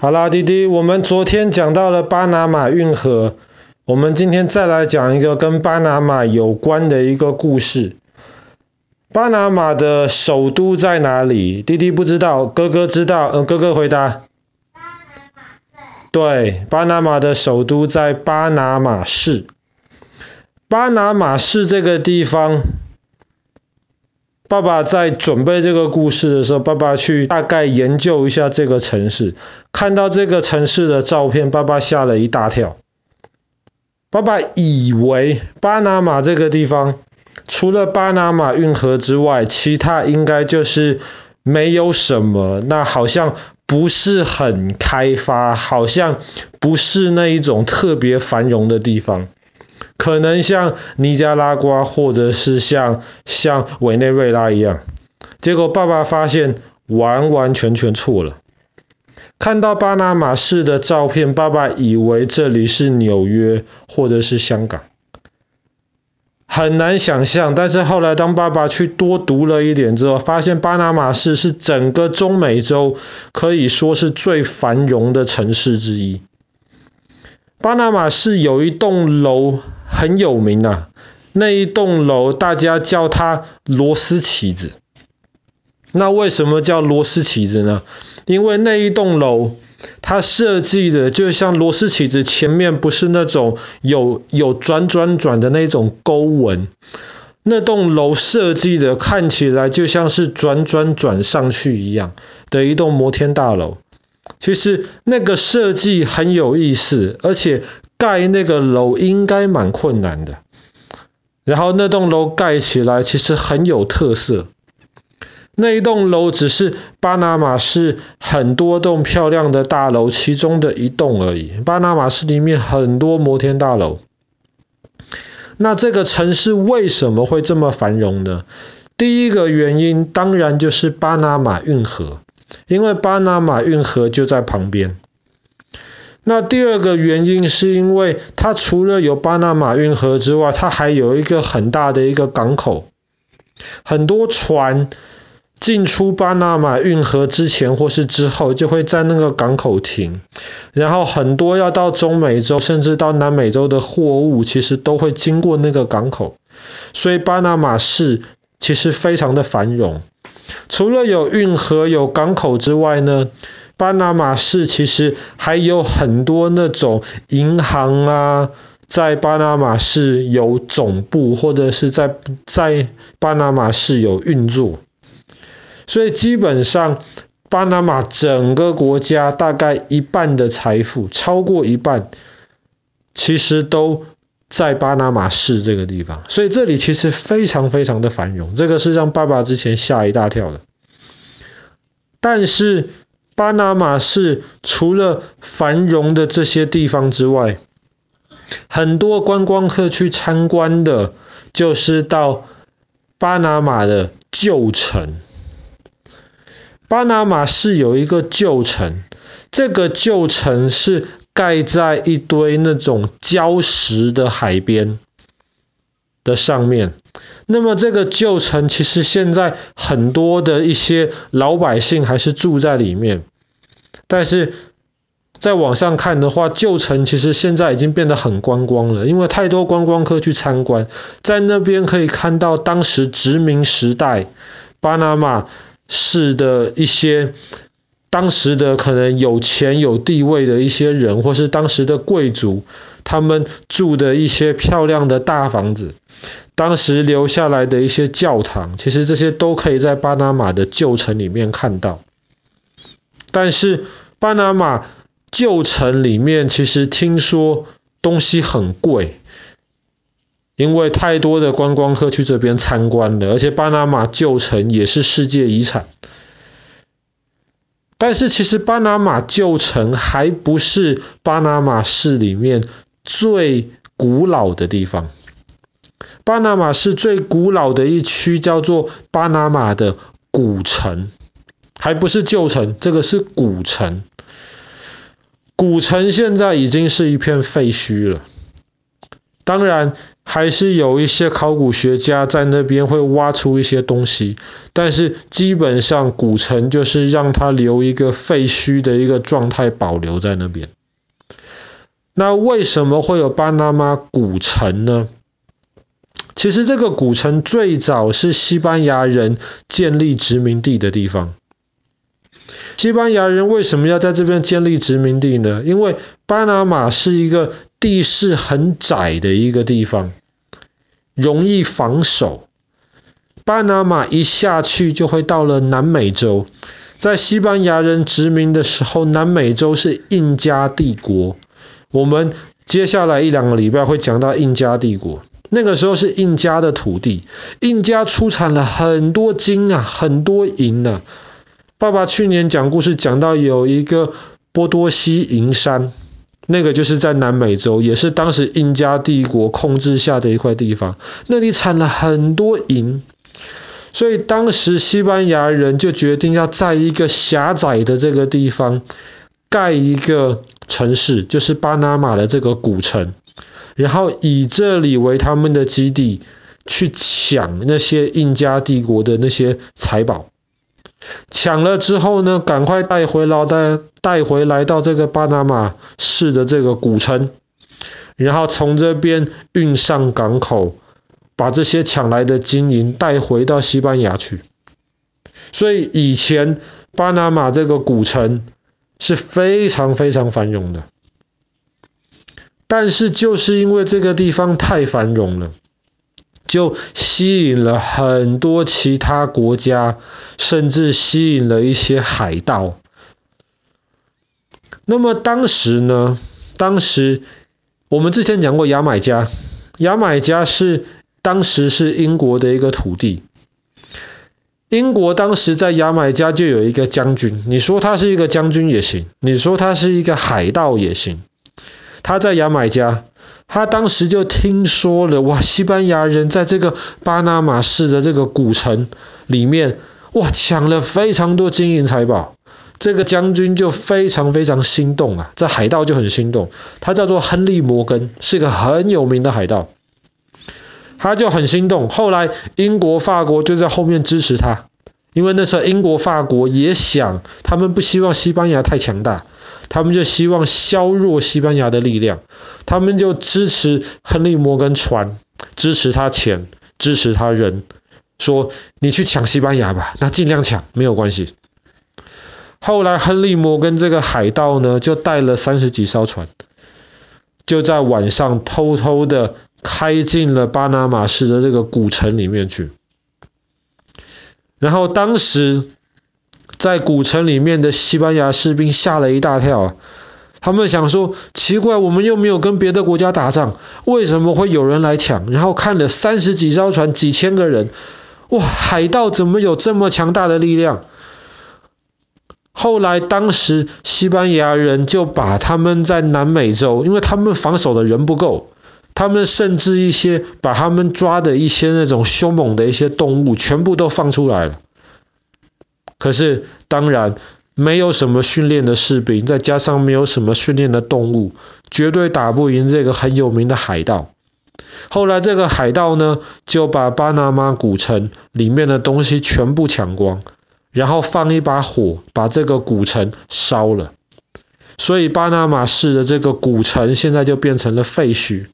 好啦，弟弟，我们昨天讲到了巴拿马运河，我们今天再来讲一个跟巴拿马有关的一个故事。巴拿马的首都在哪里？弟弟不知道，哥哥知道。嗯，哥哥回答。巴拿马市。对，巴拿马的首都在巴拿马市。巴拿马市这个地方。爸爸在准备这个故事的时候，爸爸去大概研究一下这个城市，看到这个城市的照片，爸爸吓了一大跳。爸爸以为巴拿马这个地方，除了巴拿马运河之外，其他应该就是没有什么，那好像不是很开发，好像不是那一种特别繁荣的地方。可能像尼加拉瓜，或者是像像委内瑞拉一样，结果爸爸发现完完全全错了。看到巴拿马市的照片，爸爸以为这里是纽约或者是香港，很难想象。但是后来当爸爸去多读了一点之后，发现巴拿马市是整个中美洲可以说是最繁荣的城市之一。巴拿马市有一栋楼。很有名啊，那一栋楼大家叫它螺丝起子。那为什么叫螺丝起子呢？因为那一栋楼它设计的就像螺丝起子前面不是那种有有转转转的那种沟纹，那栋楼设计的看起来就像是转转转上去一样的一栋摩天大楼。其实那个设计很有意思，而且。盖那个楼应该蛮困难的，然后那栋楼盖起来其实很有特色。那一栋楼只是巴拿马市很多栋漂亮的大楼其中的一栋而已。巴拿马市里面很多摩天大楼。那这个城市为什么会这么繁荣呢？第一个原因当然就是巴拿马运河，因为巴拿马运河就在旁边。那第二个原因是因为它除了有巴拿马运河之外，它还有一个很大的一个港口，很多船进出巴拿马运河之前或是之后就会在那个港口停，然后很多要到中美洲甚至到南美洲的货物其实都会经过那个港口，所以巴拿马市其实非常的繁荣。除了有运河有港口之外呢，巴拿马市其实还有很多那种银行啊，在巴拿马市有总部，或者是在在巴拿马市有运作，所以基本上巴拿马整个国家大概一半的财富，超过一半，其实都在巴拿马市这个地方，所以这里其实非常非常的繁荣，这个是让爸爸之前吓一大跳的，但是。巴拿马市除了繁荣的这些地方之外，很多观光客去参观的，就是到巴拿马的旧城。巴拿马市有一个旧城，这个旧城是盖在一堆那种礁石的海边的上面。那么这个旧城其实现在很多的一些老百姓还是住在里面，但是在网上看的话，旧城其实现在已经变得很观光了，因为太多观光客去参观，在那边可以看到当时殖民时代巴拿马市的一些当时的可能有钱有地位的一些人，或是当时的贵族，他们住的一些漂亮的大房子。当时留下来的一些教堂，其实这些都可以在巴拿马的旧城里面看到。但是巴拿马旧城里面，其实听说东西很贵，因为太多的观光客去这边参观了，而且巴拿马旧城也是世界遗产。但是其实巴拿马旧城还不是巴拿马市里面最古老的地方。巴拿马市最古老的一区叫做巴拿马的古城，还不是旧城，这个是古城。古城现在已经是一片废墟了，当然，还是有一些考古学家在那边会挖出一些东西，但是基本上古城就是让它留一个废墟的一个状态保留在那边。那为什么会有巴拿马古城呢？其实这个古城最早是西班牙人建立殖民地的地方。西班牙人为什么要在这边建立殖民地呢？因为巴拿马是一个地势很窄的一个地方，容易防守。巴拿马一下去就会到了南美洲，在西班牙人殖民的时候，南美洲是印加帝国。我们接下来一两个礼拜会讲到印加帝国，那个时候是印加的土地，印加出产了很多金啊，很多银啊。爸爸去年讲故事讲到有一个波多西银山，那个就是在南美洲，也是当时印加帝国控制下的一块地方，那里产了很多银，所以当时西班牙人就决定要在一个狭窄的这个地方盖一个。城市就是巴拿马的这个古城，然后以这里为他们的基地，去抢那些印加帝国的那些财宝。抢了之后呢，赶快带回来，带带回来到这个巴拿马市的这个古城，然后从这边运上港口，把这些抢来的金银带回到西班牙去。所以以前巴拿马这个古城。是非常非常繁荣的，但是就是因为这个地方太繁荣了，就吸引了很多其他国家，甚至吸引了一些海盗。那么当时呢，当时我们之前讲过牙买加，牙买加是当时是英国的一个土地。英国当时在牙买加就有一个将军，你说他是一个将军也行，你说他是一个海盗也行。他在牙买加，他当时就听说了，哇，西班牙人在这个巴拿马市的这个古城里面，哇，抢了非常多金银财宝。这个将军就非常非常心动啊，这海盗就很心动。他叫做亨利·摩根，是个很有名的海盗。他就很心动，后来英国、法国就在后面支持他，因为那时候英国、法国也想，他们不希望西班牙太强大，他们就希望削弱西班牙的力量，他们就支持亨利·摩根船，支持他钱，支持他人，说你去抢西班牙吧，那尽量抢，没有关系。后来亨利·摩根这个海盗呢，就带了三十几艘船，就在晚上偷偷的。开进了巴拿马市的这个古城里面去，然后当时在古城里面的西班牙士兵吓了一大跳啊！他们想说，奇怪，我们又没有跟别的国家打仗，为什么会有人来抢？然后看了三十几艘船，几千个人，哇，海盗怎么有这么强大的力量？后来当时西班牙人就把他们在南美洲，因为他们防守的人不够。他们甚至一些把他们抓的一些那种凶猛的一些动物全部都放出来了。可是当然没有什么训练的士兵，再加上没有什么训练的动物，绝对打不赢这个很有名的海盗。后来这个海盗呢，就把巴拿马古城里面的东西全部抢光，然后放一把火把这个古城烧了。所以巴拿马市的这个古城现在就变成了废墟。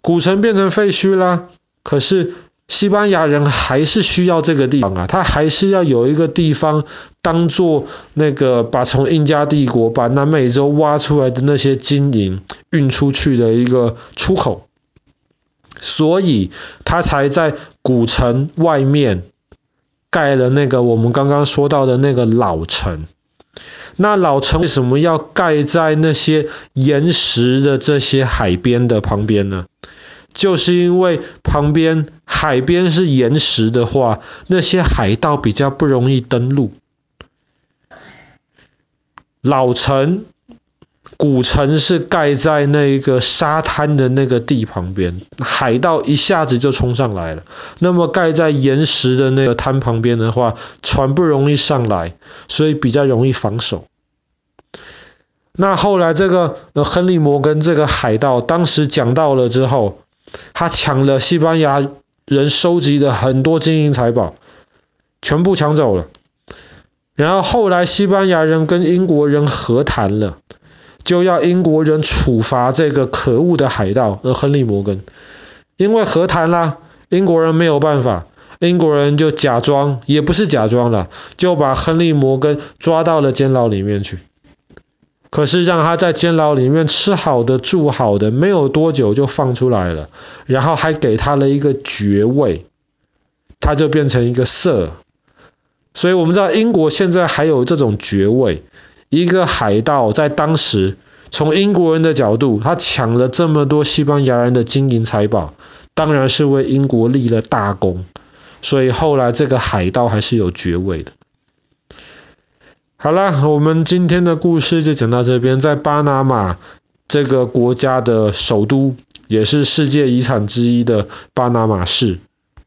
古城变成废墟啦，可是西班牙人还是需要这个地方啊，他还是要有一个地方当做那个把从印加帝国把南美洲挖出来的那些金银运出去的一个出口，所以他才在古城外面盖了那个我们刚刚说到的那个老城。那老城为什么要盖在那些岩石的这些海边的旁边呢？就是因为旁边海边是岩石的话，那些海盗比较不容易登陆。老城、古城是盖在那个沙滩的那个地旁边，海盗一下子就冲上来了。那么盖在岩石的那个滩旁边的话，船不容易上来，所以比较容易防守。那后来这个亨利摩根这个海盗当时讲到了之后，他抢了西班牙人收集的很多金银财宝，全部抢走了。然后后来西班牙人跟英国人和谈了，就要英国人处罚这个可恶的海盗而亨利摩根，因为和谈啦，英国人没有办法，英国人就假装，也不是假装了，就把亨利摩根抓到了监牢里面去。可是让他在监牢里面吃好的住好的，没有多久就放出来了，然后还给他了一个爵位，他就变成一个 Sir。所以我们知道英国现在还有这种爵位，一个海盗在当时从英国人的角度，他抢了这么多西班牙人的金银财宝，当然是为英国立了大功，所以后来这个海盗还是有爵位的。好啦，我们今天的故事就讲到这边，在巴拿马这个国家的首都，也是世界遗产之一的巴拿马市。